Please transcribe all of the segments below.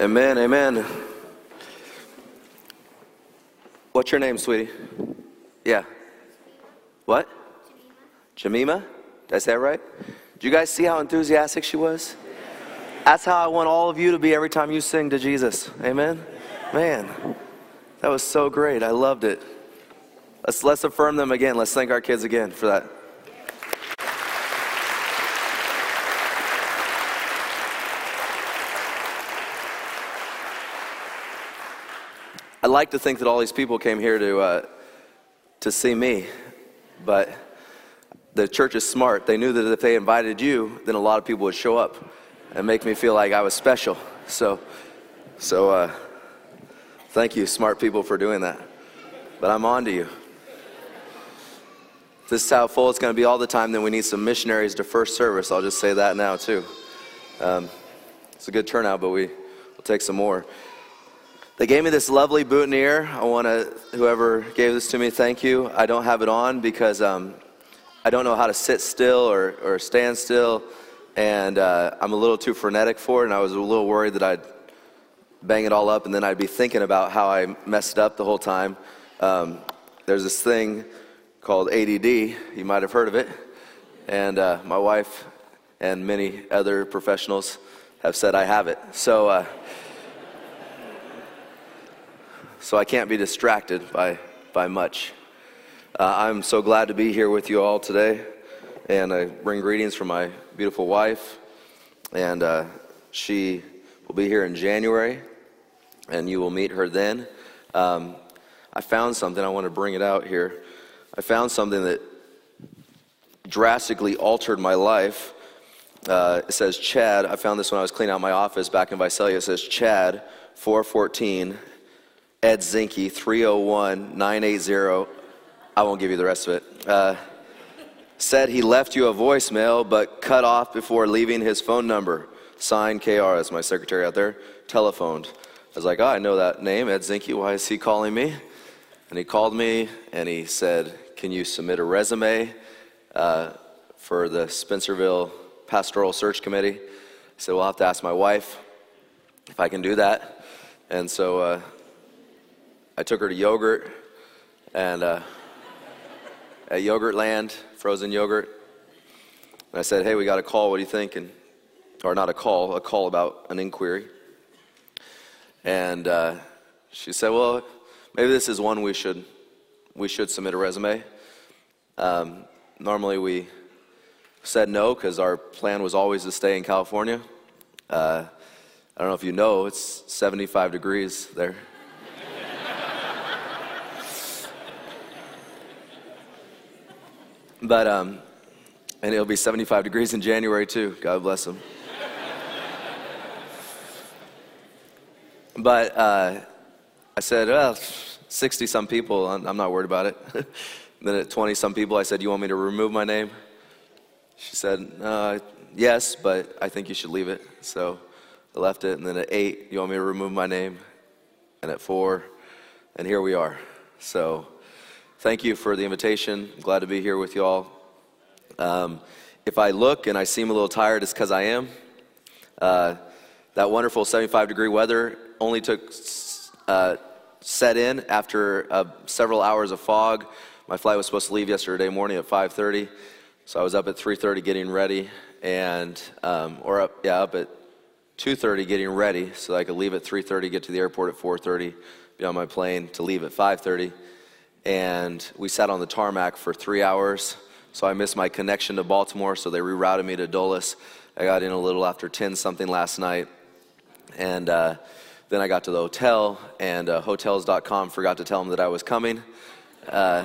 Amen, amen. What's your name, sweetie? Yeah. What? Jamima? Say that right? Do you guys see how enthusiastic she was? That's how I want all of you to be every time you sing to Jesus. Amen? Man, that was so great. I loved it. Let's, let's affirm them again. Let's thank our kids again for that. Like to think that all these people came here to, uh, to see me, but the church is smart. They knew that if they invited you, then a lot of people would show up and make me feel like I was special. So, so uh, thank you, smart people, for doing that. But I'm on to you. If this is how full it's going to be all the time, then we need some missionaries to first service. I'll just say that now, too. Um, it's a good turnout, but we, we'll take some more. They gave me this lovely boutonniere. I want to, whoever gave this to me, thank you. I don't have it on because um, I don't know how to sit still or, or stand still, and uh, I'm a little too frenetic for it, and I was a little worried that I'd bang it all up, and then I'd be thinking about how I messed it up the whole time. Um, there's this thing called ADD. You might have heard of it. And uh, my wife and many other professionals have said I have it. So, uh, so I can't be distracted by, by much. Uh, I'm so glad to be here with you all today, and I bring greetings from my beautiful wife, and uh, she will be here in January, and you will meet her then. Um, I found something, I want to bring it out here. I found something that drastically altered my life. Uh, it says Chad. I found this when I was cleaning out my office back in Visalia. It says Chad 414 Ed Zinke 301 980. I won't give you the rest of it. Uh, said he left you a voicemail but cut off before leaving his phone number. Signed KR, that's my secretary out there, telephoned. I was like, oh, I know that name, Ed Zinke. Why is he calling me? And he called me and he said, Can you submit a resume uh, for the Spencerville Pastoral Search Committee? I said, Well, I'll have to ask my wife if I can do that. And so uh, I took her to yogurt and uh, at Yogurtland, frozen yogurt. And I said, Hey, we got a call. What do you think? And, or not a call, a call about an inquiry. And uh, she said, Well, maybe this is one we should, we should submit a resume. Um, normally we said no because our plan was always to stay in California. Uh, I don't know if you know, it's 75 degrees there. But, um, and it'll be 75 degrees in January too. God bless them. but uh, I said, well, 60 some people, I'm not worried about it. then at 20 some people, I said, You want me to remove my name? She said, uh, Yes, but I think you should leave it. So I left it. And then at 8, You want me to remove my name? And at 4, and here we are. So thank you for the invitation. I'm glad to be here with you all. Um, if I look and I seem a little tired, it's because I am. Uh, that wonderful 75 degree weather only took uh, set in after uh, several hours of fog. My flight was supposed to leave yesterday morning at 5:30, so I was up at 3:30 getting ready, and um, or up yeah up at 2:30 getting ready so I could leave at 3:30, get to the airport at 4:30, be on my plane to leave at 5:30, and we sat on the tarmac for three hours. So I missed my connection to Baltimore, so they rerouted me to Dulles. I got in a little after 10 something last night, and. Uh, then I got to the hotel, and uh, Hotels.com forgot to tell them that I was coming. Uh,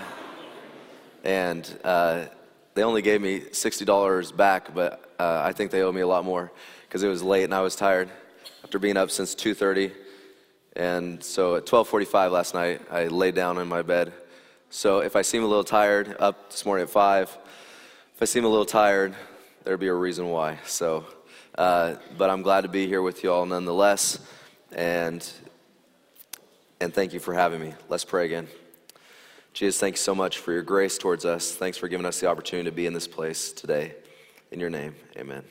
and uh, they only gave me $60 back, but uh, I think they owe me a lot more because it was late and I was tired after being up since 2.30. And so at 12.45 last night, I laid down in my bed. So if I seem a little tired, up this morning at 5, if I seem a little tired, there'd be a reason why. So, uh, but I'm glad to be here with you all nonetheless and and thank you for having me. Let's pray again. Jesus, thank you so much for your grace towards us. Thanks for giving us the opportunity to be in this place today. In your name, amen.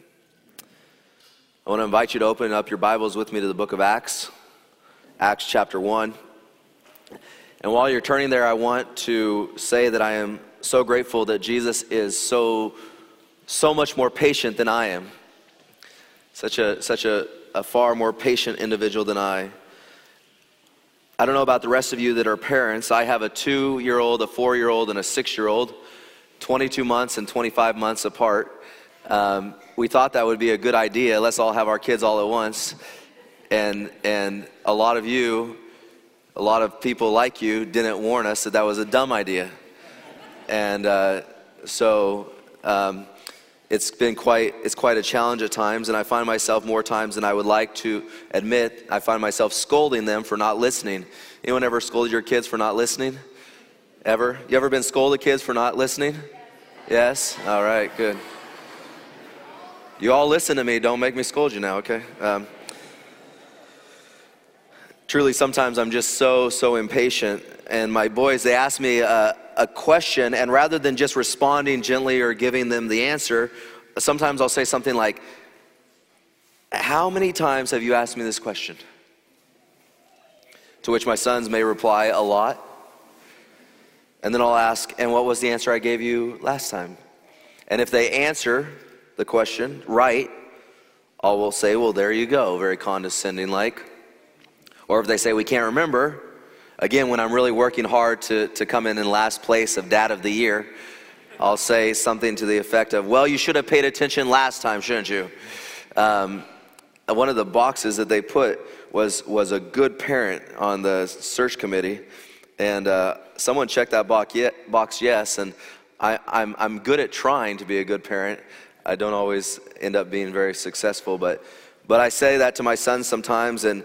I want to invite you to open up your Bibles with me to the book of Acts, Acts chapter 1. And while you're turning there, I want to say that I am so grateful that Jesus is so, so much more patient than I am. Such a, such a, a far more patient individual than I. I don't know about the rest of you that are parents. I have a two year old, a four year old, and a six year old, 22 months and 25 months apart. Um, we thought that would be a good idea. Let's all have our kids all at once. And, and a lot of you, a lot of people like you, didn't warn us that that was a dumb idea. And uh, so um, it's been quite, it's quite a challenge at times. And I find myself more times than I would like to admit, I find myself scolding them for not listening. Anyone ever scolded your kids for not listening? Ever? You ever been scolded kids for not listening? Yes? All right, good. You all listen to me. Don't make me scold you now, okay? Um, truly, sometimes I'm just so, so impatient. And my boys, they ask me a, a question, and rather than just responding gently or giving them the answer, sometimes I'll say something like, How many times have you asked me this question? To which my sons may reply, A lot. And then I'll ask, And what was the answer I gave you last time? And if they answer, the question right, all will say, Well, there you go, very condescending like. Or if they say, We can't remember, again, when I'm really working hard to, to come in in last place of Dad of the Year, I'll say something to the effect of, Well, you should have paid attention last time, shouldn't you? Um, one of the boxes that they put was, was a good parent on the search committee. And uh, someone checked that box, box yes, and I, I'm, I'm good at trying to be a good parent. I don't always end up being very successful, but, but I say that to my son sometimes, and,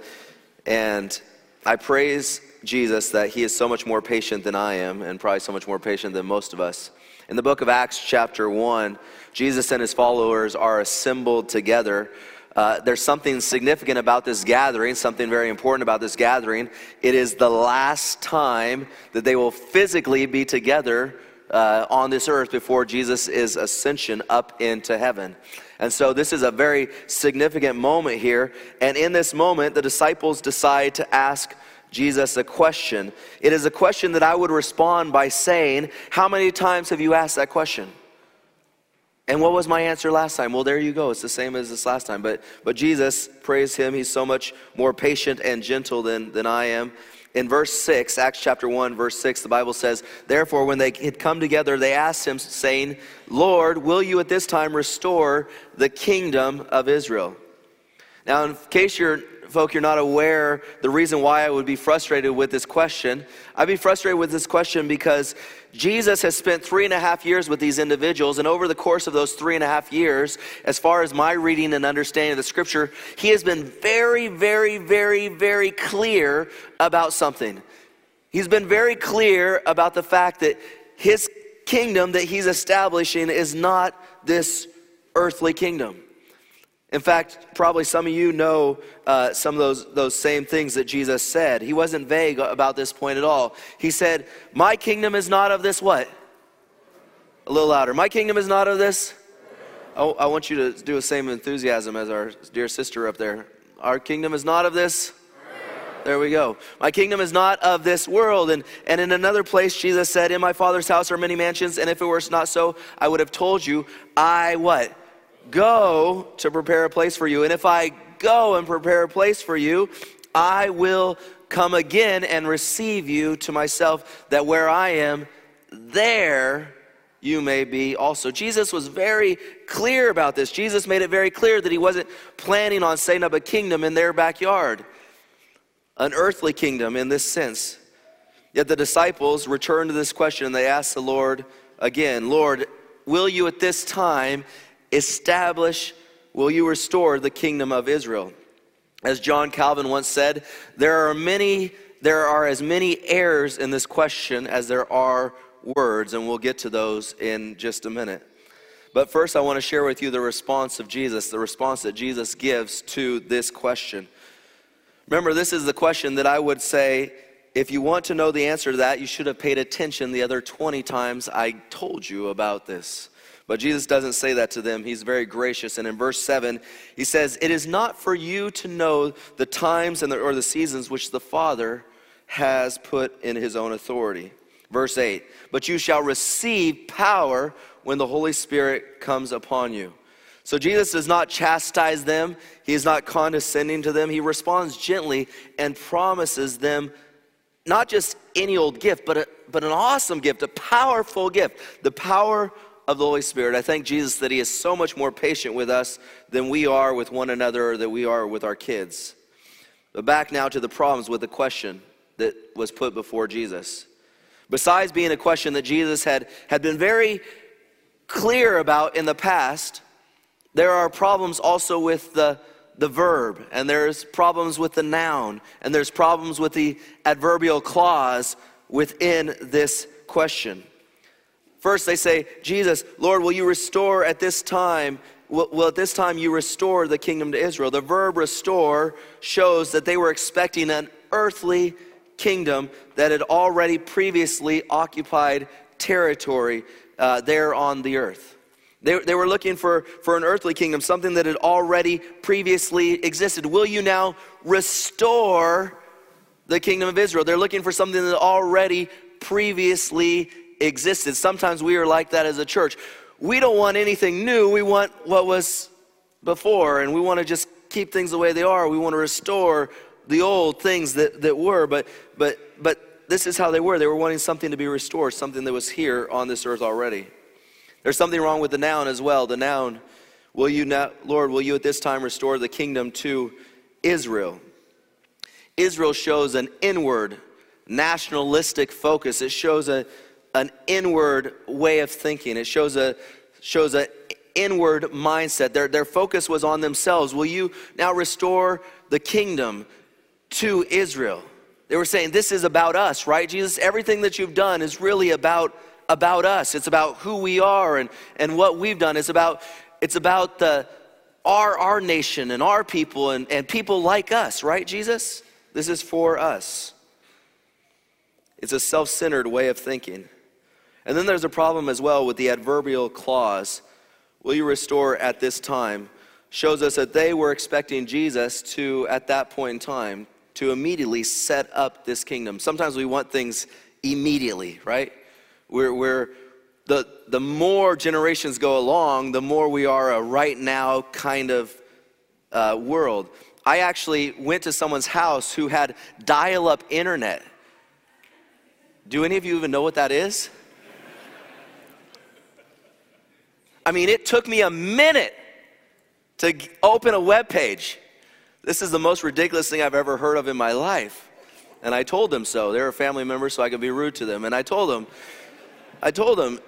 and I praise Jesus that he is so much more patient than I am, and probably so much more patient than most of us. In the book of Acts, chapter 1, Jesus and his followers are assembled together. Uh, there's something significant about this gathering, something very important about this gathering. It is the last time that they will physically be together uh, on this earth before Jesus ascension up into heaven. And so this is a very significant moment here. And in this moment, the disciples decide to ask Jesus a question. It is a question that I would respond by saying, How many times have you asked that question? And what was my answer last time? Well, there you go. It's the same as this last time. But, but Jesus, praise him, he's so much more patient and gentle than, than I am in verse 6, Acts chapter 1, verse 6, the Bible says, Therefore, when they had come together, they asked him, saying, Lord, will you at this time restore the kingdom of Israel? Now, in case you're folk, you're not aware the reason why I would be frustrated with this question. I'd be frustrated with this question because Jesus has spent three and a half years with these individuals, and over the course of those three and a half years, as far as my reading and understanding of the scripture, he has been very, very, very, very clear about something. He's been very clear about the fact that his kingdom that he's establishing is not this earthly kingdom. In fact, probably some of you know uh, some of those, those same things that Jesus said. He wasn't vague about this point at all. He said, My kingdom is not of this what? A little louder. My kingdom is not of this. Oh, I want you to do the same enthusiasm as our dear sister up there. Our kingdom is not of this. There we go. My kingdom is not of this world. And, and in another place, Jesus said, In my Father's house are many mansions, and if it were not so, I would have told you, I what? Go to prepare a place for you. And if I go and prepare a place for you, I will come again and receive you to myself, that where I am, there you may be also. Jesus was very clear about this. Jesus made it very clear that he wasn't planning on setting up a kingdom in their backyard, an earthly kingdom in this sense. Yet the disciples returned to this question and they asked the Lord again, Lord, will you at this time establish, will you restore the kingdom of Israel? As John Calvin once said, there are many, there are as many errors in this question as there are words, and we'll get to those in just a minute. But first, I want to share with you the response of Jesus, the response that Jesus gives to this question. Remember, this is the question that I would say if you want to know the answer to that, you should have paid attention the other 20 times I told you about this. But Jesus doesn't say that to them. He's very gracious. And in verse 7, he says, It is not for you to know the times and the, or the seasons which the Father has put in his own authority. Verse 8, But you shall receive power when the Holy Spirit comes upon you. So Jesus does not chastise them, he is not condescending to them. He responds gently and promises them not just any old gift, but, a, but an awesome gift, a powerful gift, the power of the Holy Spirit. I thank Jesus that He is so much more patient with us than we are with one another or that we are with our kids. But back now to the problems with the question that was put before Jesus. Besides being a question that Jesus had, had been very clear about in the past, there are problems also with the, the verb, and there's problems with the noun, and there's problems with the adverbial clause within this question. First, they say, Jesus, Lord, will you restore at this time? Will, will, at this time you restore the kingdom to Israel? The verb restore shows that they were expecting an earthly kingdom that had already previously occupied territory uh, there on the earth. They, they were looking for, for an earthly kingdom, something that had already previously existed. Will you now restore the kingdom of Israel? They're looking for something that already previously existed. Sometimes we are like that as a church. We don't want anything new, we want what was before, and we want to just keep things the way they are. We want to restore the old things that, that were, but, but, but this is how they were. They were wanting something to be restored, something that was here on this earth already. There's something wrong with the noun as well. The noun, will you now, Lord, will you at this time restore the kingdom to Israel? Israel shows an inward nationalistic focus. It shows a, an inward way of thinking. It shows a shows an inward mindset. Their, their focus was on themselves. Will you now restore the kingdom to Israel? They were saying, This is about us, right? Jesus, everything that you've done is really about, about us. It's about who we are and, and what we've done. It's about, it's about the, our, our nation and our people and, and people like us, right, Jesus? This is for us. It's a self centered way of thinking. And then there's a problem as well with the adverbial clause, will you restore at this time? Shows us that they were expecting Jesus to, at that point in time, to immediately set up this kingdom. Sometimes we want things immediately, right? We're, we're the, the more generations go along, the more we are a right now kind of uh, world. I actually went to someone's house who had dial up internet. Do any of you even know what that is? I mean, it took me a minute to open a web page. This is the most ridiculous thing I've ever heard of in my life. And I told them so. They're a family member, so I could be rude to them. And I told them, I told them,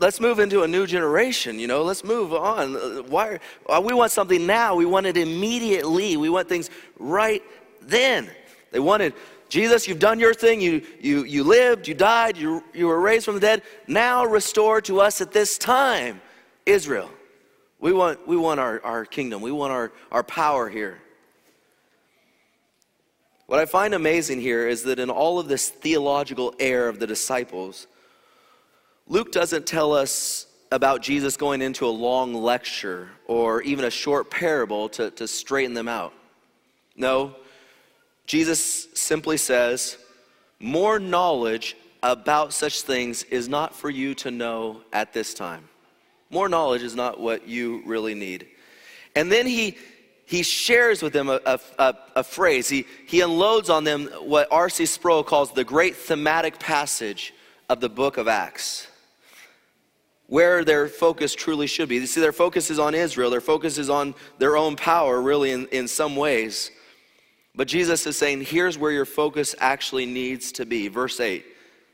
let's move into a new generation, you know, let's move on. Why, uh, we want something now. We want it immediately. We want things right then. They wanted Jesus, you've done your thing. You, you, you lived, you died, you, you were raised from the dead. Now restore to us at this time, Israel. We want, we want our, our kingdom, we want our, our power here. What I find amazing here is that in all of this theological air of the disciples, Luke doesn't tell us about Jesus going into a long lecture or even a short parable to, to straighten them out. No, Jesus simply says, More knowledge about such things is not for you to know at this time. More knowledge is not what you really need. And then he, he shares with them a, a, a, phrase. He, he unloads on them what R.C. Sproul calls the great thematic passage of the book of Acts where their focus truly should be. You see, their focus is on Israel, their focus is on their own power, really, in, in some ways. But Jesus is saying, here's where your focus actually needs to be. Verse 8.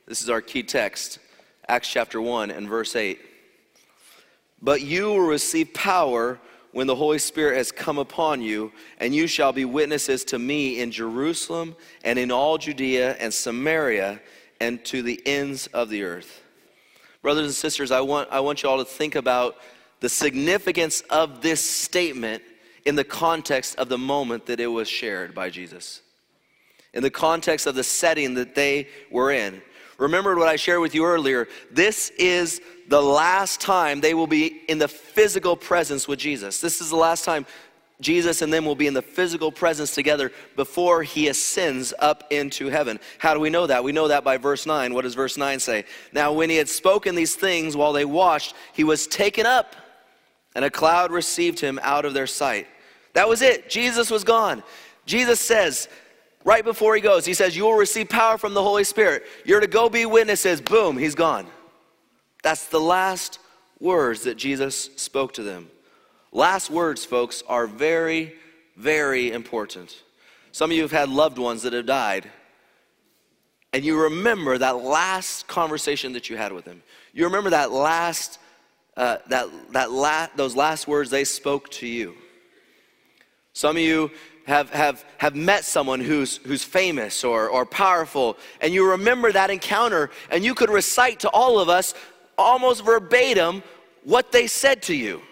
This is our key text, Acts chapter 1 and verse 8. But you will receive power when the Holy Spirit has come upon you, and you shall be witnesses to me in Jerusalem and in all Judea and Samaria and to the ends of the earth. Brothers and sisters, I want, I want you all to think about the significance of this statement in the context of the moment that it was shared by Jesus, in the context of the setting that they were in. Remember what I shared with you earlier. This is the last time they will be in the physical presence with Jesus. This is the last time Jesus and them will be in the physical presence together before he ascends up into heaven. How do we know that? We know that by verse 9. What does verse 9 say? Now, when he had spoken these things while they watched, he was taken up, and a cloud received him out of their sight. That was it. Jesus was gone. Jesus says, right before he goes, he says, You will receive power from the Holy Spirit. You're to go be witnesses. Boom, he's gone. That's the last words that Jesus spoke to them. Last words, folks, are very, very important. Some of you have had loved ones that have died, and you remember that last conversation that you had with them. You remember that last, uh, that, that la- those last words they spoke to you. Some of you have, have, have met someone who's, who's famous or, or powerful, and you remember that encounter, and you could recite to all of us almost verbatim what they said to you.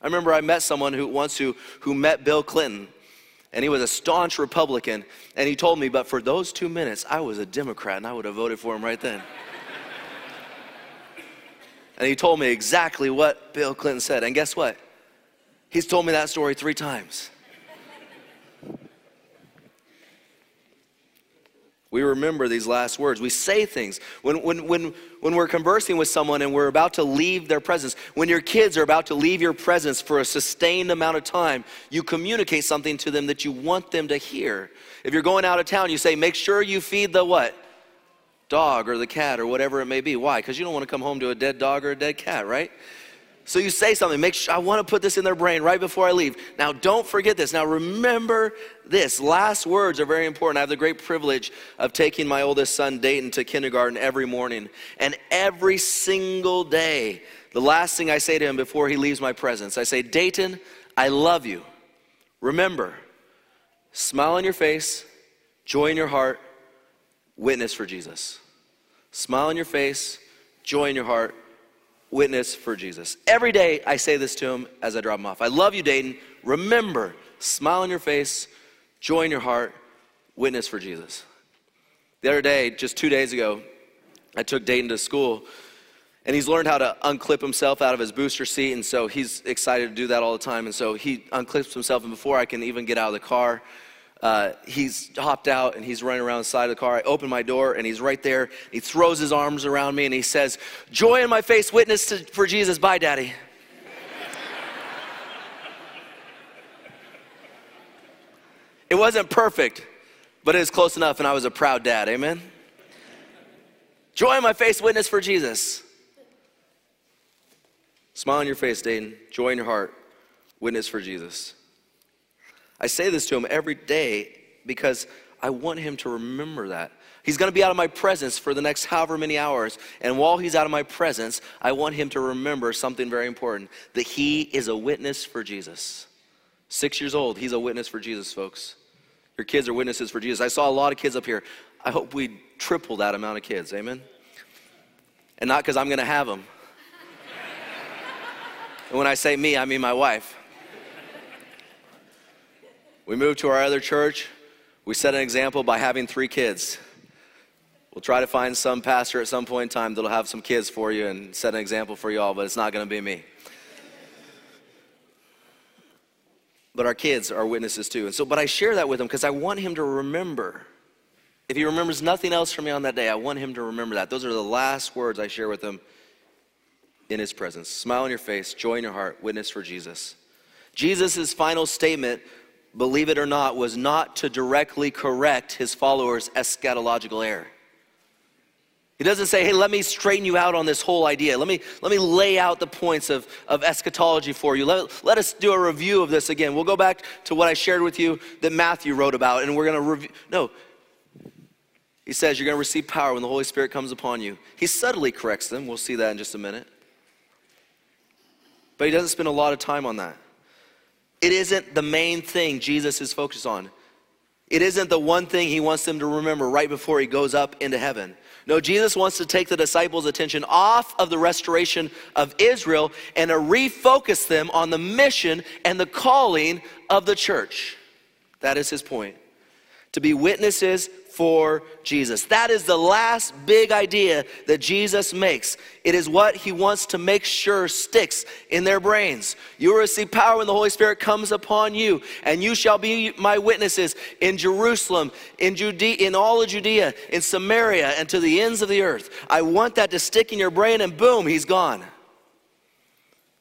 I remember I met someone who once who, who met Bill Clinton, and he was a staunch Republican, and he told me, but for those two minutes, I was a Democrat, and I would have voted for him right then. and he told me exactly what Bill Clinton said, and guess what? He's told me that story three times. We remember these last words. We say things. When, when, when, when we're conversing with someone and we're about to leave their presence, when your kids are about to leave your presence for a sustained amount of time, you communicate something to them that you want them to hear. If you're going out of town, you say, make sure you feed the what? Dog or the cat or whatever it may be. Why? Because you don't want to come home to a dead dog or a dead cat, right? So you say something, make sure I want to put this in their brain right before I leave. Now don't forget this. Now remember this. Last words are very important. I have the great privilege of taking my oldest son Dayton to kindergarten every morning. And every single day, the last thing I say to him before he leaves my presence, I say, Dayton, I love you. Remember, smile on your face, joy in your heart, witness for Jesus. Smile on your face, joy in your heart, witness for Jesus. Every day I say this to him as I drop him off. I love you, Dayton. Remember, smile on your face, joy in your heart, witness for Jesus. The other day, just two days ago, I took Dayton to school, and he's learned how to unclip himself out of his booster seat, and so he's excited to do that all the time. And so he unclips himself, and before I can even get out of the car, uh, he's hopped out and he's running around the side of the car. I open my door and he's right there. He throws his arms around me and he says, Joy in my face, witness to, for Jesus. Bye, Daddy. it wasn't perfect, but it was close enough, and I was a proud dad. Amen. Joy in my face, witness for Jesus. Smile on your face, Dayton. Joy in your heart, witness for Jesus. I say this to him every day because I want him to remember that. He's going to be out of my presence for the next however many hours. And while he's out of my presence, I want him to remember something very important that he is a witness for Jesus. Six years old, he's a witness for Jesus, folks. Your kids are witnesses for Jesus. I saw a lot of kids up here. I hope we triple that amount of kids. Amen? And not because I'm going to have them. and when I say me, I mean my wife. We moved to our other church. We set an example by having three kids. We'll try to find some pastor at some point in time that'll have some kids for you and set an example for you all, but it's not going to be me. But our kids are witnesses too. And so, but I share that with him because I want him to remember. If he remembers nothing else from me on that day, I want him to remember that. Those are the last words I share with him in his presence. Smile on your face, joy in your heart, witness for Jesus. Jesus' final statement believe it or not, was not to directly correct his followers' eschatological error. He doesn't say, hey, let me straighten you out on this whole idea. Let me, let me lay out the points of, of eschatology for you. Let, let us do a review of this again. We'll go back to what I shared with you that Matthew wrote about, and we're going to review. No. He says, you're going to receive power when the Holy Spirit comes upon you. He subtly corrects them. We'll see that in just a minute. But he doesn't spend a lot of time on that. It isn't the main thing Jesus is focused on. It isn't the one thing he wants them to remember right before he goes up into heaven. No, Jesus wants to take the disciples' attention off of the restoration of Israel and to refocus them on the mission and the calling of the church. That is his point. To be witnesses for Jesus. That is the last big idea that Jesus makes. It is what he wants to make sure sticks in their brains. You will receive power when the Holy Spirit comes upon you, and you shall be my witnesses in Jerusalem, in Judea, in all of Judea, in Samaria, and to the ends of the earth. I want that to stick in your brain, and boom, he's gone.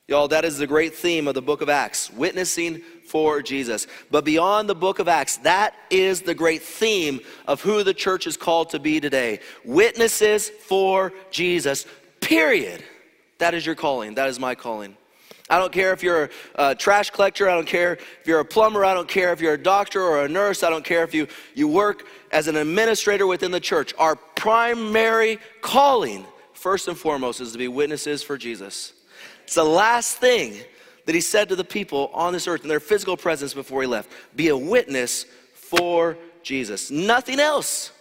Y'all, that is the great theme of the book of Acts witnessing for Jesus. But beyond the book of Acts, that is the great theme of who the church is called to be today witnesses for Jesus, period. That is your calling. That is my calling. I don't care if you're a trash collector. I don't care if you're a plumber. I don't care if you're a doctor or a nurse. I don't care if you, you work as an administrator within the church. Our primary calling, first and foremost, is to be witnesses for Jesus. It's the last thing that he said to the people on this earth in their physical presence before he left be a witness for Jesus. Nothing else.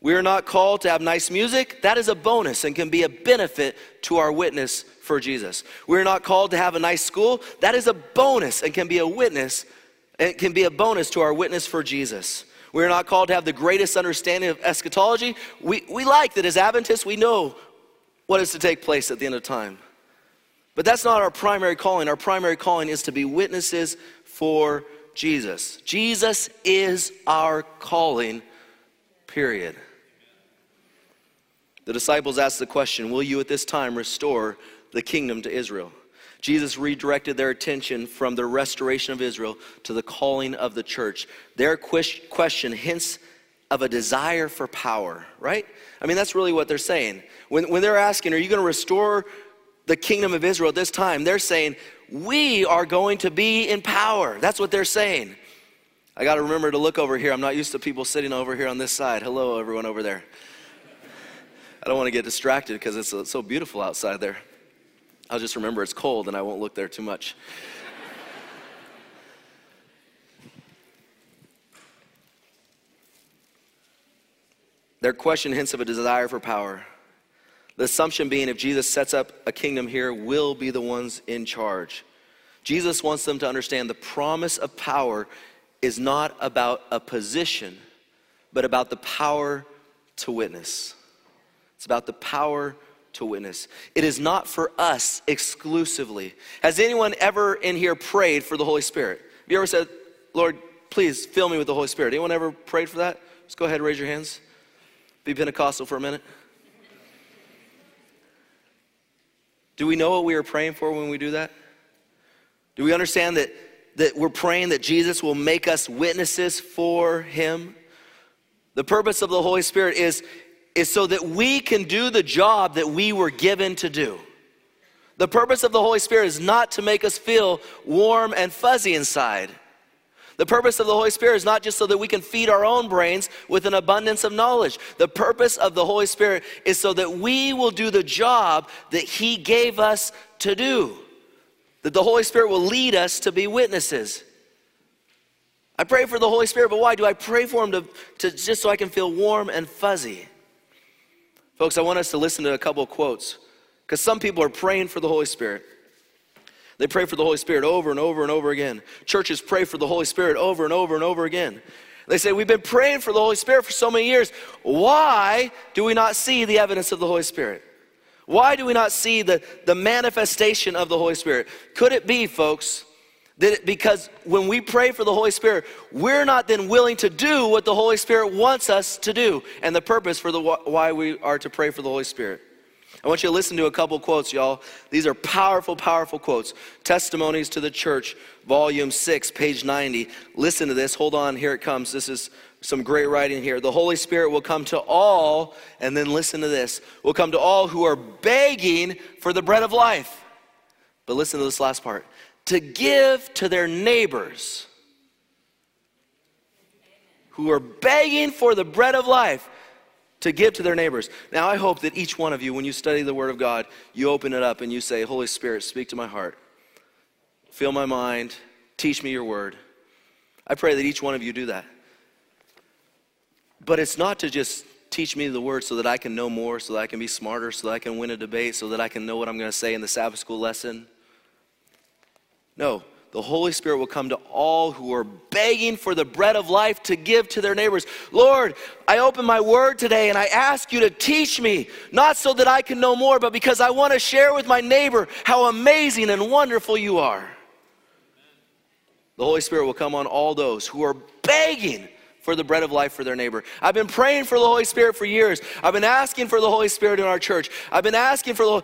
We are not called to have nice music. That is a bonus and can be a benefit to our witness for Jesus. We're not called to have a nice school. That is a bonus and can be a witness and can be a bonus to our witness for Jesus. We're not called to have the greatest understanding of eschatology. We, we like that as Adventists, we know what is to take place at the end of time. But that's not our primary calling. Our primary calling is to be witnesses for Jesus. Jesus is our calling, period. The disciples asked the question Will you at this time restore the kingdom to Israel? Jesus redirected their attention from the restoration of Israel to the calling of the church. Their question hints of a desire for power, right? I mean, that's really what they're saying. When, when they're asking, Are you going to restore the kingdom of Israel at this time, they're saying, We are going to be in power. That's what they're saying. I got to remember to look over here. I'm not used to people sitting over here on this side. Hello, everyone over there. I don't want to get distracted because it's uh, so beautiful outside there. I'll just remember it's cold and I won't look there too much. Their question hints of a desire for power. The assumption being if Jesus sets up a kingdom here, we'll be the ones in charge. Jesus wants them to understand the promise of power is not about a position, but about the power to witness. It's about the power to witness. It is not for us exclusively. Has anyone ever in here prayed for the Holy Spirit? Have you ever said, Lord, please fill me with the Holy Spirit? Anyone ever prayed for that? Just go ahead and raise your hands. Be Pentecostal for a minute. Do we know what we are praying for when we do that? Do we understand that, that we're praying that Jesus will make us witnesses for Him? The purpose of the Holy Spirit is, is so that we can do the job that we were given to do. The purpose of the Holy Spirit is not to make us feel warm and fuzzy inside. The purpose of the Holy Spirit is not just so that we can feed our own brains with an abundance of knowledge. The purpose of the Holy Spirit is so that we will do the job that He gave us to do. That the Holy Spirit will lead us to be witnesses. I pray for the Holy Spirit, but why? Do I pray for Him to, to just so I can feel warm and fuzzy? Folks, I want us to listen to a couple of quotes because some people are praying for the Holy Spirit. They pray for the Holy Spirit over and over and over again. Churches pray for the Holy Spirit over and over and over again. They say, We've been praying for the Holy Spirit for so many years. Why do we not see the evidence of the Holy Spirit? Why do we not see the, the manifestation of the Holy Spirit? Could it be, folks, that it, because when we pray for the Holy Spirit, we're not then willing to do what the Holy Spirit wants us to do and the purpose for the why we are to pray for the Holy Spirit? I want you to listen to a couple quotes, y'all. These are powerful, powerful quotes. Testimonies to the Church, volume 6, page 90. Listen to this. Hold on, here it comes. This is some great writing here. The Holy Spirit will come to all, and then listen to this, will come to all who are begging for the bread of life. But listen to this last part to give to their neighbors who are begging for the bread of life to give to their neighbors. Now, I hope that each one of you, when you study the Word of God, you open it up and you say, Holy Spirit, speak to my heart, fill my mind, teach me your Word. I pray that each one of you do that. But it's not to just teach me the Word so that I can know more, so that I can be smarter, so that I can win a debate, so that I can know what I'm going to say in the Sabbath school lesson. No, the Holy Spirit will come to all who are begging for the bread of life to give to their neighbors. Lord, I open my word today and I ask you to teach me, not so that I can know more, but because I want to share with my neighbor how amazing and wonderful you are. The Holy Spirit will come on all those who are begging for the bread of life for their neighbor. I've been praying for the Holy Spirit for years. I've been asking for the Holy Spirit in our church. I've been asking for the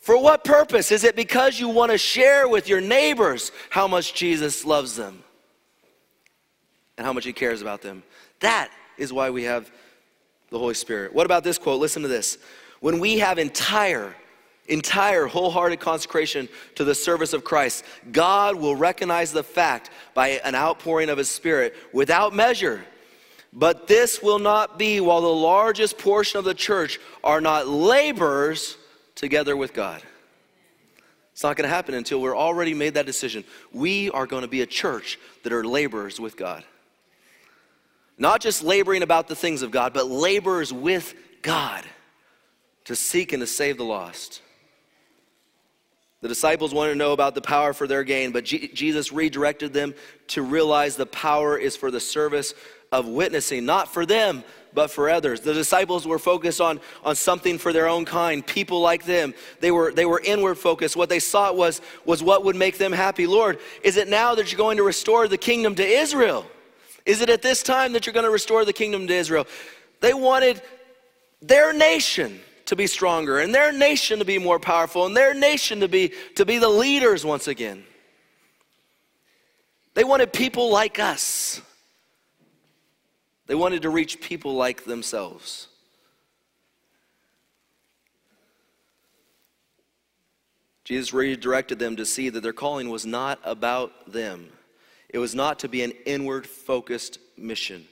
for what purpose? Is it because you want to share with your neighbors how much Jesus loves them and how much he cares about them? That is why we have the Holy Spirit. What about this quote? Listen to this. When we have entire, entire, wholehearted consecration to the service of Christ, God will recognize the fact by an outpouring of his Spirit without measure. But this will not be while the largest portion of the church are not laborers together with God. It's not going to happen until we're already made that decision. We are going to be a church that are laborers with God. Not just laboring about the things of God, but laborers with God to seek and to save the lost. The disciples wanted to know about the power for their gain, but G- Jesus redirected them to realize the power is for the service of witnessing, not for them, but for others. The disciples were focused on, on something for their own kind, people like them. They were, they were inward focused. What they sought was, was what would make them happy. Lord, is it now that you're going to restore the kingdom to Israel? Is it at this time that you're going to restore the kingdom to Israel? They wanted their nation to be stronger and their nation to be more powerful and their nation to be, to be the leaders once again. They wanted people like us. They wanted to reach people like themselves. Jesus redirected them to see that their calling was not about them. It was not to be an inward focused mission.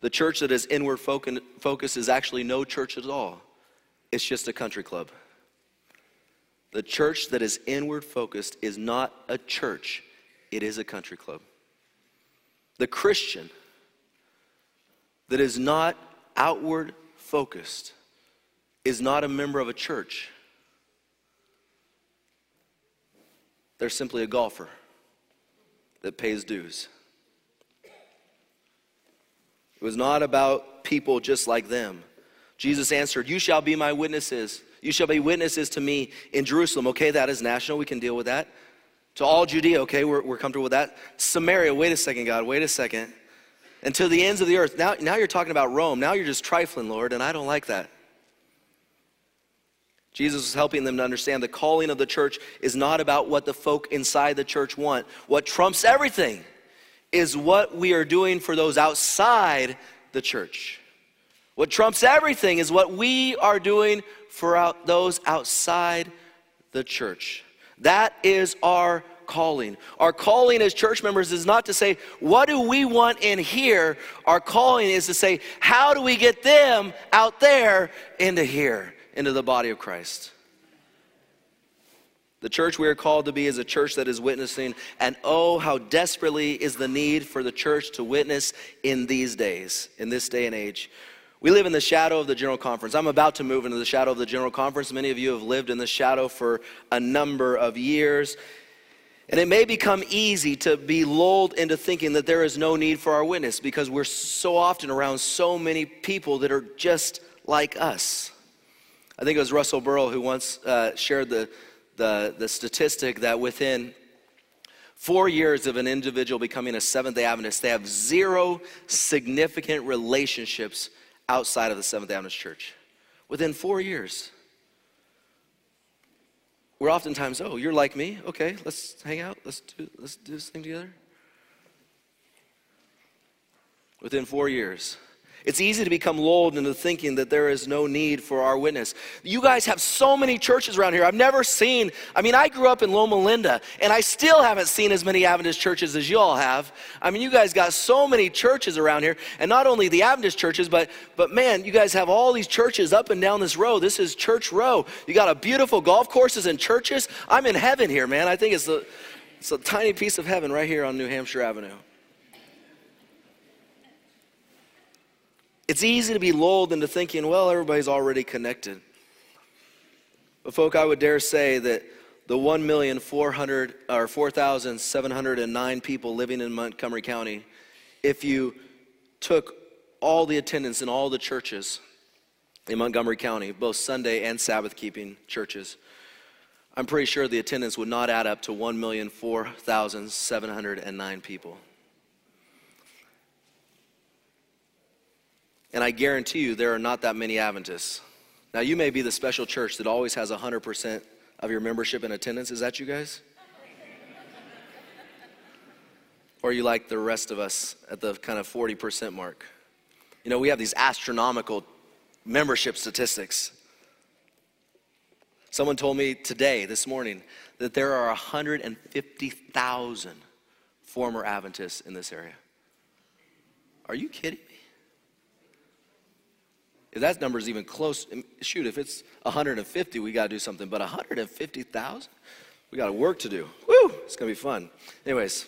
The church that is inward focused is actually no church at all, it's just a country club. The church that is inward focused is not a church, it is a country club. The Christian that is not outward focused is not a member of a church. They're simply a golfer that pays dues. It was not about people just like them. Jesus answered, You shall be my witnesses. You shall be witnesses to me in Jerusalem. Okay, that is national. We can deal with that. To all Judea, okay, we're, we're comfortable with that. Samaria, wait a second, God, wait a second and to the ends of the earth. Now, now you're talking about Rome. Now you're just trifling, Lord, and I don't like that. Jesus is helping them to understand the calling of the church is not about what the folk inside the church want. What trumps everything is what we are doing for those outside the church. What trumps everything is what we are doing for out, those outside the church. That is our calling. Our calling as church members is not to say, what do we want in here? Our calling is to say, how do we get them out there into here, into the body of Christ? The church we are called to be is a church that is witnessing, and oh, how desperately is the need for the church to witness in these days, in this day and age. We live in the shadow of the General Conference. I'm about to move into the shadow of the General Conference. Many of you have lived in the shadow for a number of years. And it may become easy to be lulled into thinking that there is no need for our witness because we're so often around so many people that are just like us. I think it was Russell Burrill who once uh, shared the, the, the statistic that within four years of an individual becoming a Seventh day Adventist, they have zero significant relationships outside of the Seventh day Adventist church. Within four years we're oftentimes, oh, you're like me. Okay, let's hang out. Let's do, let's do this thing together. Within four years, it's easy to become lulled into thinking that there is no need for our witness. You guys have so many churches around here. I've never seen, I mean, I grew up in Loma Linda, and I still haven't seen as many Adventist churches as you all have. I mean, you guys got so many churches around here, and not only the Adventist churches, but, but man, you guys have all these churches up and down this row. This is Church Row. You got a beautiful golf courses and churches. I'm in heaven here, man. I think it's a, it's a tiny piece of heaven right here on New Hampshire Avenue. It's easy to be lulled into thinking, well, everybody's already connected. But, folk, I would dare say that the 1,400 or 4,709 people living in Montgomery County, if you took all the attendance in all the churches in Montgomery County, both Sunday and Sabbath keeping churches, I'm pretty sure the attendance would not add up to 1,004,709 people. And I guarantee you there are not that many Adventists. Now, you may be the special church that always has 100% of your membership in attendance. Is that you guys? or are you like the rest of us at the kind of 40% mark? You know, we have these astronomical membership statistics. Someone told me today, this morning, that there are 150,000 former Adventists in this area. Are you kidding? If that number is even close, um, shoot, if it's 150, we got to do something. But 150,000? We got a work to do. Woo! It's going to be fun. Anyways,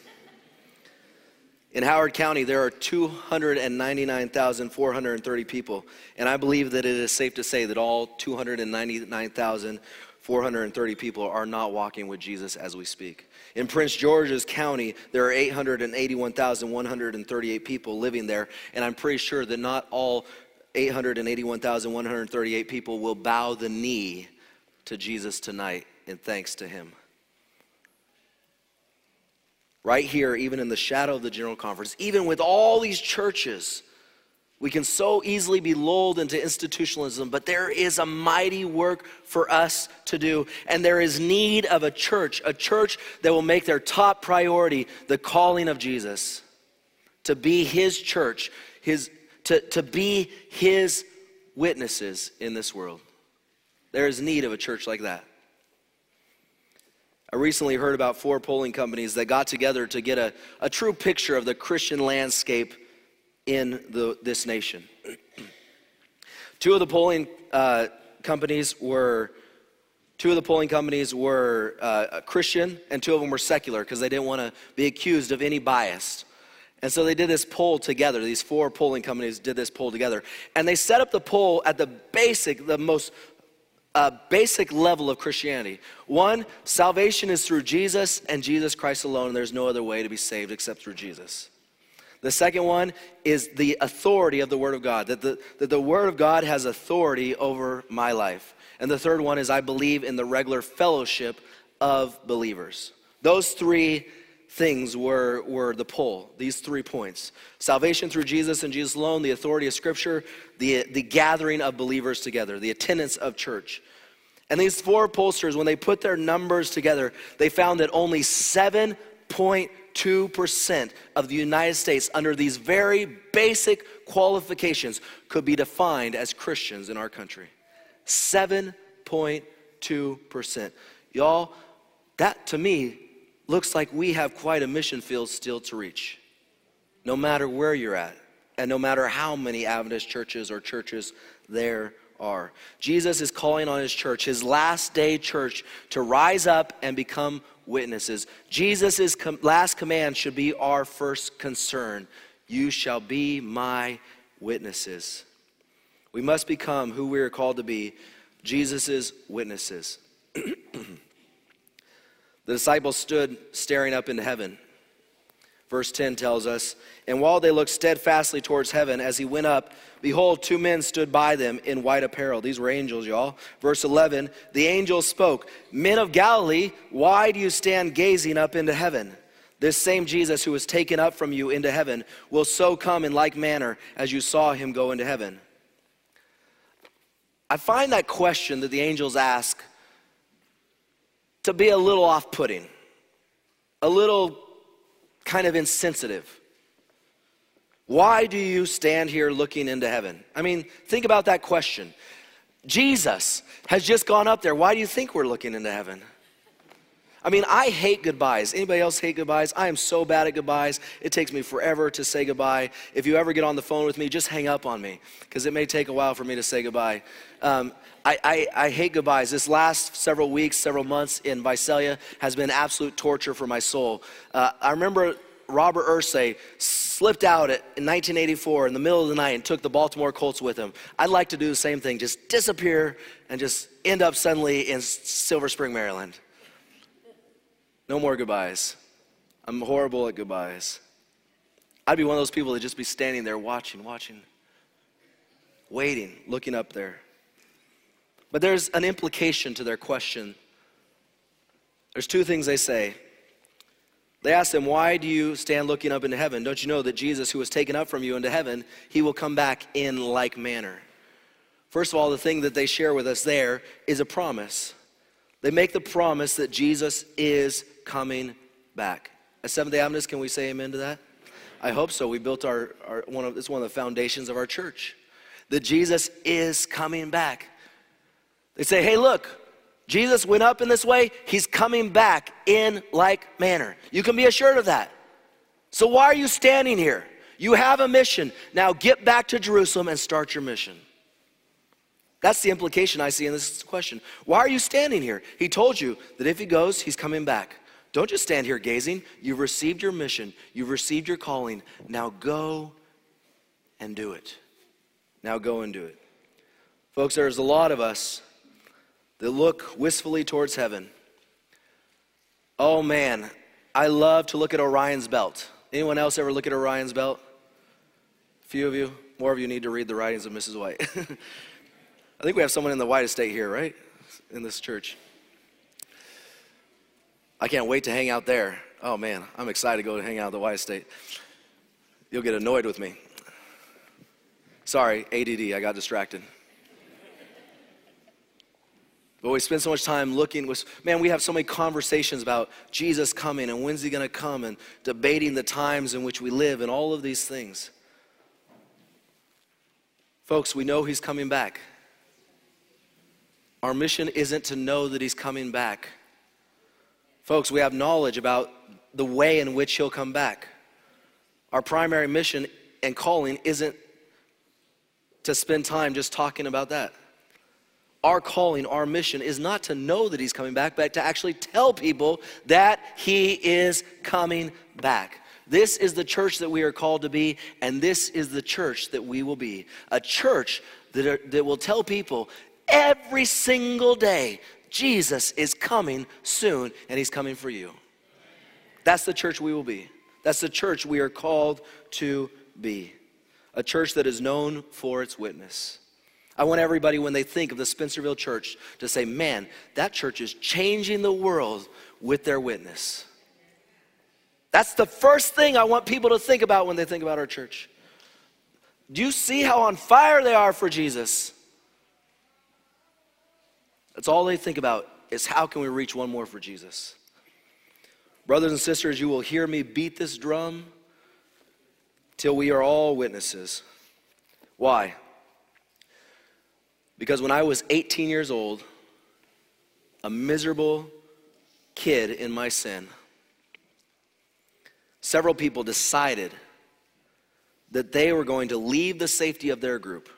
in Howard County, there are 299,430 people, and I believe that it is safe to say that all 299,430 people are not walking with Jesus as we speak. In Prince George's County, there are 881,138 people living there, and I'm pretty sure that not all 881,138 people will bow the knee to Jesus tonight in thanks to him right here, even in the shadow of the General Conference, even with all these churches, we can so easily be lulled into institutionalism, but there is a mighty work for us to do. And there is need of a church, a church that will make their top priority the calling of Jesus, to be his church, his, to, to be his witnesses in this world. There is need of a church like that. I recently heard about four polling companies that got together to get a, a true picture of the Christian landscape in the, this nation. two of the polling uh, companies were two of the polling companies were uh, Christian, and two of them were secular because they didn't want to be accused of any bias. And so they did this poll together. These four polling companies did this poll together. And they set up the poll at the basic, the most a basic level of Christianity. One, salvation is through Jesus and Jesus Christ alone, and there's no other way to be saved except through Jesus. The second one is the authority of the Word of God, that the, that the Word of God has authority over my life. And the third one is I believe in the regular fellowship of believers. Those three things were, were the pull, these three points salvation through Jesus and Jesus alone, the authority of Scripture, the, the gathering of believers together, the attendance of church. And these four pollsters, when they put their numbers together, they found that only 7.2% of the United States, under these very basic qualifications, could be defined as Christians in our country. 7.2%. Y'all, that to me looks like we have quite a mission field still to reach, no matter where you're at, and no matter how many Adventist churches or churches there are. Jesus is calling on his church, his last day church, to rise up and become witnesses. Jesus' com- last command should be our first concern You shall be my witnesses. We must become who we are called to be Jesus' witnesses. The disciples stood staring up into heaven. Verse 10 tells us, And while they looked steadfastly towards heaven as he went up, behold, two men stood by them in white apparel. These were angels, y'all. Verse 11, the angels spoke, Men of Galilee, why do you stand gazing up into heaven? This same Jesus who was taken up from you into heaven will so come in like manner as you saw him go into heaven. I find that question that the angels ask to be a little off putting, a little kind of insensitive. Why do you stand here looking into heaven? I mean, think about that question. Jesus has just gone up there. Why do you think we're looking into heaven? I mean, I hate goodbyes. Anybody else hate goodbyes? I am so bad at goodbyes. It takes me forever to say goodbye. If you ever get on the phone with me, just hang up on me because it may take a while for me to say goodbye. Um, I, I, I, hate goodbyes. This last several weeks, several months in Visalia has been absolute torture for my soul. Uh, I remember Robert Irsay slipped out at, in 1984 in the middle of the night and took the Baltimore Colts with him. I'd like to do the same thing, just disappear and just end up suddenly in Silver Spring, Maryland. No more goodbyes. I'm horrible at goodbyes. I'd be one of those people that just be standing there watching, watching, waiting, looking up there. But there's an implication to their question. There's two things they say. They ask him, Why do you stand looking up into heaven? Don't you know that Jesus, who was taken up from you into heaven, he will come back in like manner? First of all, the thing that they share with us there is a promise. They make the promise that Jesus is coming back. At Seventh day Adventist, can we say amen to that? I hope so. We built our, our one of it's one of the foundations of our church. That Jesus is coming back. They say, hey, look, Jesus went up in this way, he's coming back in like manner. You can be assured of that. So why are you standing here? You have a mission. Now get back to Jerusalem and start your mission. That's the implication I see in this question. Why are you standing here? He told you that if he goes, he's coming back. Don't just stand here gazing. You've received your mission, you've received your calling. Now go and do it. Now go and do it. Folks, there's a lot of us that look wistfully towards heaven. Oh man, I love to look at Orion's belt. Anyone else ever look at Orion's belt? A few of you, more of you need to read the writings of Mrs. White. I think we have someone in the White Estate here, right? In this church. I can't wait to hang out there. Oh man, I'm excited to go hang out at the White Estate. You'll get annoyed with me. Sorry, ADD, I got distracted. But we spend so much time looking with, man, we have so many conversations about Jesus coming and when's he going to come and debating the times in which we live and all of these things. Folks, we know he's coming back. Our mission isn't to know that He's coming back. Folks, we have knowledge about the way in which He'll come back. Our primary mission and calling isn't to spend time just talking about that. Our calling, our mission is not to know that He's coming back, but to actually tell people that He is coming back. This is the church that we are called to be, and this is the church that we will be. A church that, are, that will tell people every single day. Jesus is coming soon, and he's coming for you. That's the church we will be. That's the church we are called to be. A church that is known for its witness. I want everybody, when they think of the Spencerville church, to say, man, that church is changing the world with their witness. That's the first thing I want people to think about when they think about our church. Do you see how on fire they are for Jesus? That's all they think about is how can we reach one more for Jesus? Brothers and sisters, you will hear me beat this drum till we are all witnesses. Why? Because when I was 18 years old, a miserable kid in my sin, several people decided that they were going to leave the safety of their group,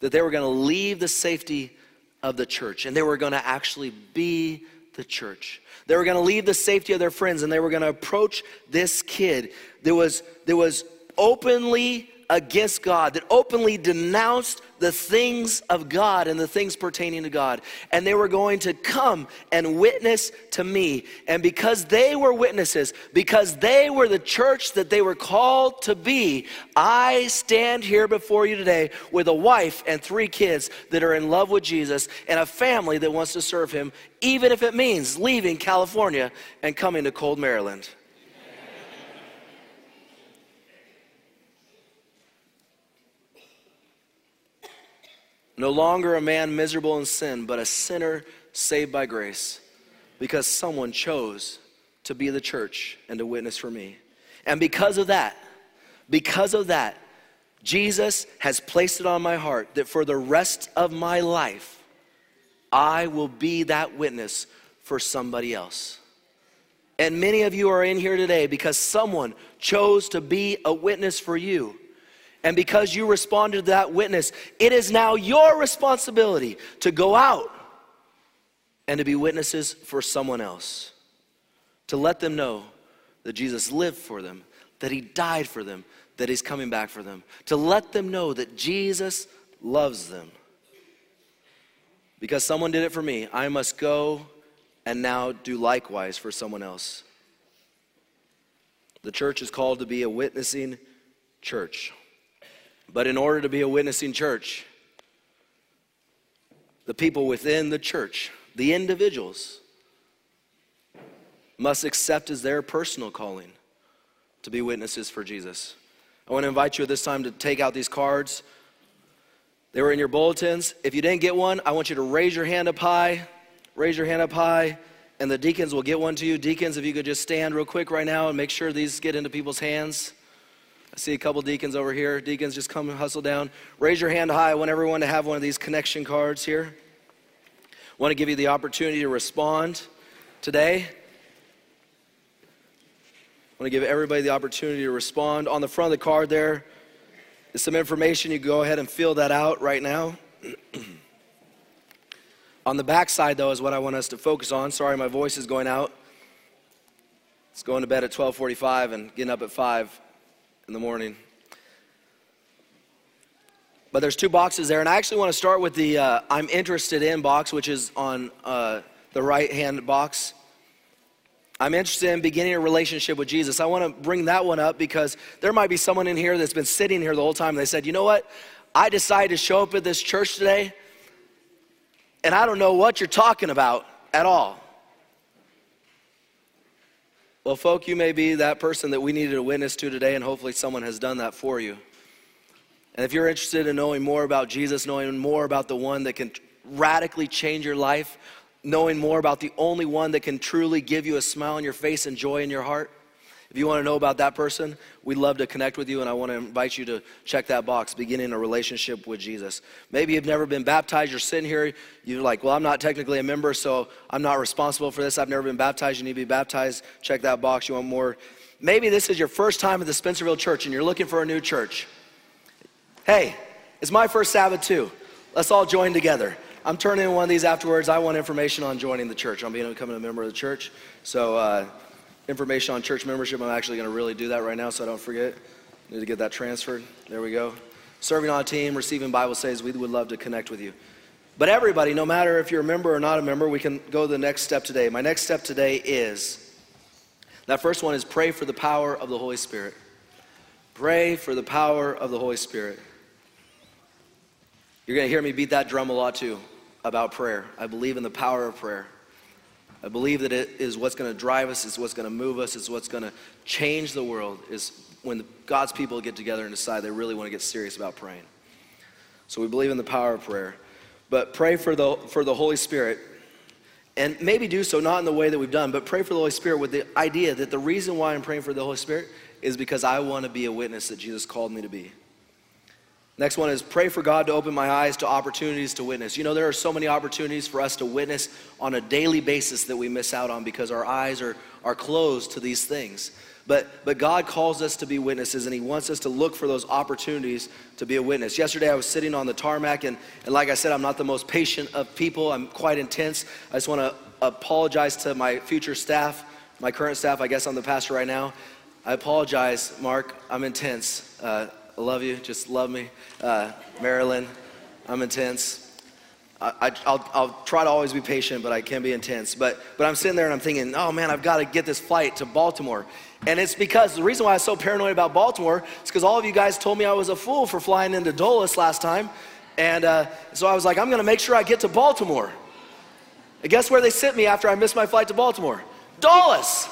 that they were going to leave the safety of the church, and they were going to actually be the church. They were going to leave the safety of their friends, and they were going to approach this kid that was, that was openly against God, that openly denounced the things of God and the things pertaining to God. And they were going to come and witness to me. And because they were witnesses, because they were the church that they were called to be, I stand here before you today with a wife and three kids that are in love with Jesus and a family that wants to serve him, even if it means leaving California and coming to cold Maryland. No longer a man miserable in sin, but a sinner saved by grace because someone chose to be the church and to witness for me. And because of that, because of that, Jesus has placed it on my heart that for the rest of my life, I will be that witness for somebody else. And many of you are in here today because someone chose to be a witness for you. And because you responded to that witness, it is now your responsibility to go out and to be witnesses for someone else. To let them know that Jesus lived for them, that he died for them, that he's coming back for them. To let them know that Jesus loves them. Because someone did it for me, I must go and now do likewise for someone else. The church is called to be a witnessing church. But in order to be a witnessing church, the people within the church, the individuals, must accept as their personal calling to be witnesses for Jesus. I want to invite you this time to take out these cards. They were in your bulletins. If you didn't get one, I want you to raise your hand up high. Raise your hand up high, and the deacons will get one to you. Deacons, if you could just stand real quick right now and make sure these get into people's hands. I see a couple deacons over here. Deacons, just come and hustle down. Raise your hand high. I want everyone to have one of these connection cards here. I want to give you the opportunity to respond today. I want to give everybody the opportunity to respond. On the front of the card there is some information. You go ahead and fill that out right now. on the back side, though, is what I want us to focus on. Sorry, my voice is going out. It's going to bed at 12:45 and getting up at 5 in the morning. But there's two boxes there, and I actually want to start with the uh, I'm interested in box, which is on uh, the right hand box. I'm interested in beginning a relationship with Jesus. I want to bring that one up because there might be someone in here that's been sitting here the whole time and they said, you know what? I decided to show up at this church today, and I don't know what you're talking about at all. Well, folk, you may be that person that we needed a witness to today, and hopefully someone has done that for you. And if you're interested in knowing more about Jesus, knowing more about the one that can radically change your life, knowing more about the only one that can truly give you a smile on your face and joy in your heart, if you want to know about that person, we'd love to connect with you, and I want to invite you to check that box, beginning a relationship with Jesus. Maybe you've never been baptized, you're sitting here, you're like, well, I'm not technically a member, so I'm not responsible for this. I've never been baptized, you need to be baptized. Check that box, you want more. Maybe this is your first time at the Spencerville Church and you're looking for a new church. Hey, it's my first Sabbath too. Let's all join together. I'm turning in one of these afterwards. I want information on joining the church. I'm becoming a member of the church. So, uh, information on church membership. I'm actually going to really do that right now so I don't forget. Need to get that transferred. There we go. Serving on a team, receiving Bible studies, we would love to connect with you. But everybody, no matter if you're a member or not a member, we can go to the next step today. My next step today is that first one is pray for the power of the Holy Spirit. Pray for the power of the Holy Spirit. You're going to hear me beat that drum a lot too about prayer. I believe in the power of prayer. I believe that it is what's going to drive us, is what's going to move us, is what's going to change the world, is when God's people get together and decide they really want to get serious about praying. So we believe in the power of prayer. But pray for the, for the Holy Spirit. And maybe do so not in the way that we've done, but pray for the Holy Spirit with the idea that the reason why I'm praying for the Holy Spirit is because I want to be a witness that Jesus called me to be. Next one is pray for God to open my eyes to opportunities to witness. You know, there are so many opportunities for us to witness on a daily basis that we miss out on because our eyes are, are closed to these things. But, but God calls us to be witnesses and He wants us to look for those opportunities to be a witness. Yesterday I was sitting on the tarmac, and, and like I said, I'm not the most patient of people. I'm quite intense. I just want to apologize to my future staff, my current staff. I guess I'm the pastor right now. I apologize, Mark. I'm intense. Uh, I love you. Just love me. Uh, Marilyn, I'm intense. I, will try to always be patient, but I can be intense. But, but I'm sitting there and I'm thinking, oh man, I've got to get this flight to Baltimore. And it's because the reason why I was so paranoid about Baltimore is because all of you guys told me I was a fool for flying into Dulles last time. And uh, so I was like, I'm going to make sure I get to Baltimore. And guess where they sent me after I missed my flight to Baltimore? Dulles.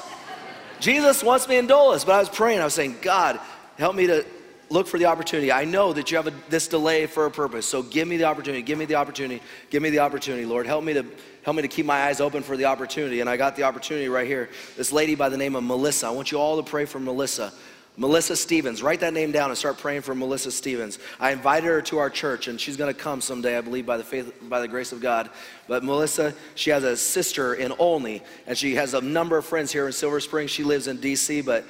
Jesus wants me in Dulles. But I was praying, I was saying, God, help me to look for the opportunity. I know that you have a, this delay for a purpose. So give me the opportunity. Give me the opportunity. Give me the opportunity, Lord. Help me to help me to keep my eyes open for the opportunity. And I got the opportunity right here. This lady by the name of Melissa. I want you all to pray for Melissa. Melissa Stevens. Write that name down and start praying for Melissa Stevens. I invited her to our church, and she's going to come someday, I believe, by the faith, by the grace of God. But Melissa, she has a sister in Olney, and she has a number of friends here in Silver Spring. She lives in D.C., but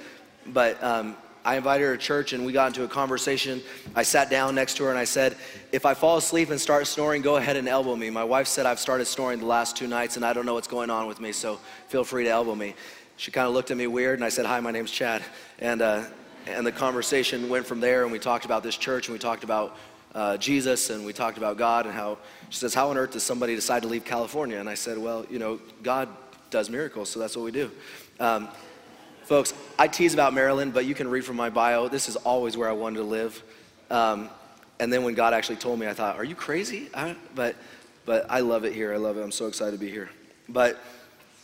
but um, I invited her to church and we got into a conversation. I sat down next to her and I said, If I fall asleep and start snoring, go ahead and elbow me. My wife said I've started snoring the last two nights and I don't know what's going on with me, so feel free to elbow me. She kind of looked at me weird and I said, Hi, my name's Chad. And, uh, and the conversation went from there and we talked about this church and we talked about uh, Jesus and we talked about God and how she says, How on earth does somebody decide to leave California? And I said, Well, you know, God does miracles, so that's what we do. Um, folks, I tease about Maryland, but you can read from my bio. This is always where I wanted to live. Um, and then when God actually told me, I thought, "Are you crazy?" I, but but I love it here. I love it. I'm so excited to be here. But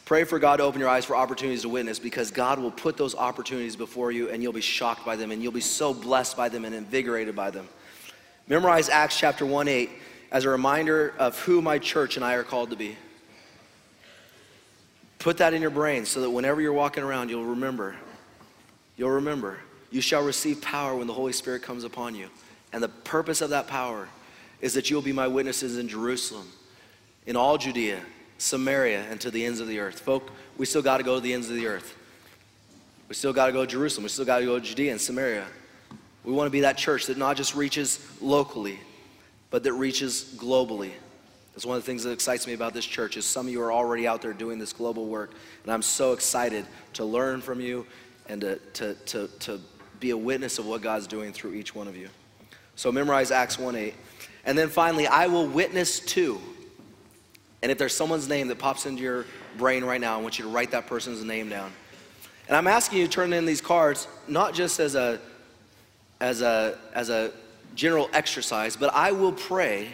pray for God to open your eyes for opportunities to witness because God will put those opportunities before you and you'll be shocked by them and you'll be so blessed by them and invigorated by them. Memorize Acts chapter 1 8 as a reminder of who my church and I are called to be. Put that in your brain so that whenever you're walking around, you'll remember. You'll remember. You shall receive power when the Holy Spirit comes upon you. And the purpose of that power is that you'll be my witnesses in Jerusalem, in all Judea, Samaria, and to the ends of the earth. Folk, we still got to go to the ends of the earth. We still got to go to Jerusalem. We still got to go to Judea and Samaria. We want to be that church that not just reaches locally, but that reaches globally. That's one of the things that excites me about this church is some of you are already out there doing this global work, and I'm so excited to learn from you and to, to, to, to be a witness of what God's doing through each one of you. So memorize Acts 1.8. And then finally, I will witness to. And if there's someone's name that pops into your brain right now, I want you to write that person's name down. And I'm asking you to turn in these cards not just as a as a as a general exercise, but I will pray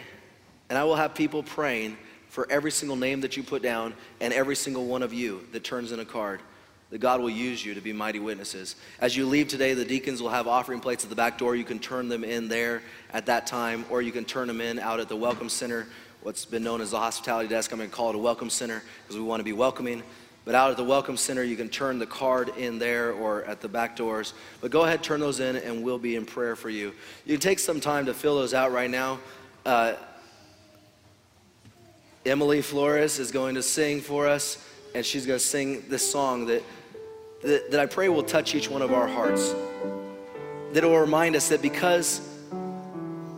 and I will have people praying for every single name that you put down and every single one of you that turns in a card that God will use you to be mighty witnesses. As you leave today, the deacons will have offering plates at the back door. You can turn them in there at that time, or you can turn them in out at the Welcome Center, what's been known as the hospitality desk. I'm going to call it a Welcome Center because we want to be welcoming. But out at the Welcome Center, you can turn the card in there or at the back doors. But go ahead, turn those in, and we'll be in prayer for you. You can take some time to fill those out right now. Uh, Emily Flores is going to sing for us, and she's going to sing this song that that, that I pray will touch each one of our hearts. That it will remind us that because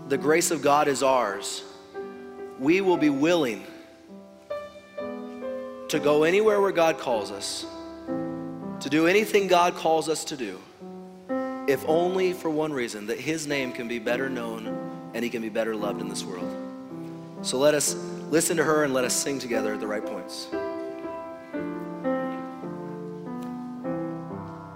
the grace of God is ours, we will be willing to go anywhere where God calls us, to do anything God calls us to do, if only for one reason that His name can be better known and He can be better loved in this world. So let us listen to her and let us sing together at the right points.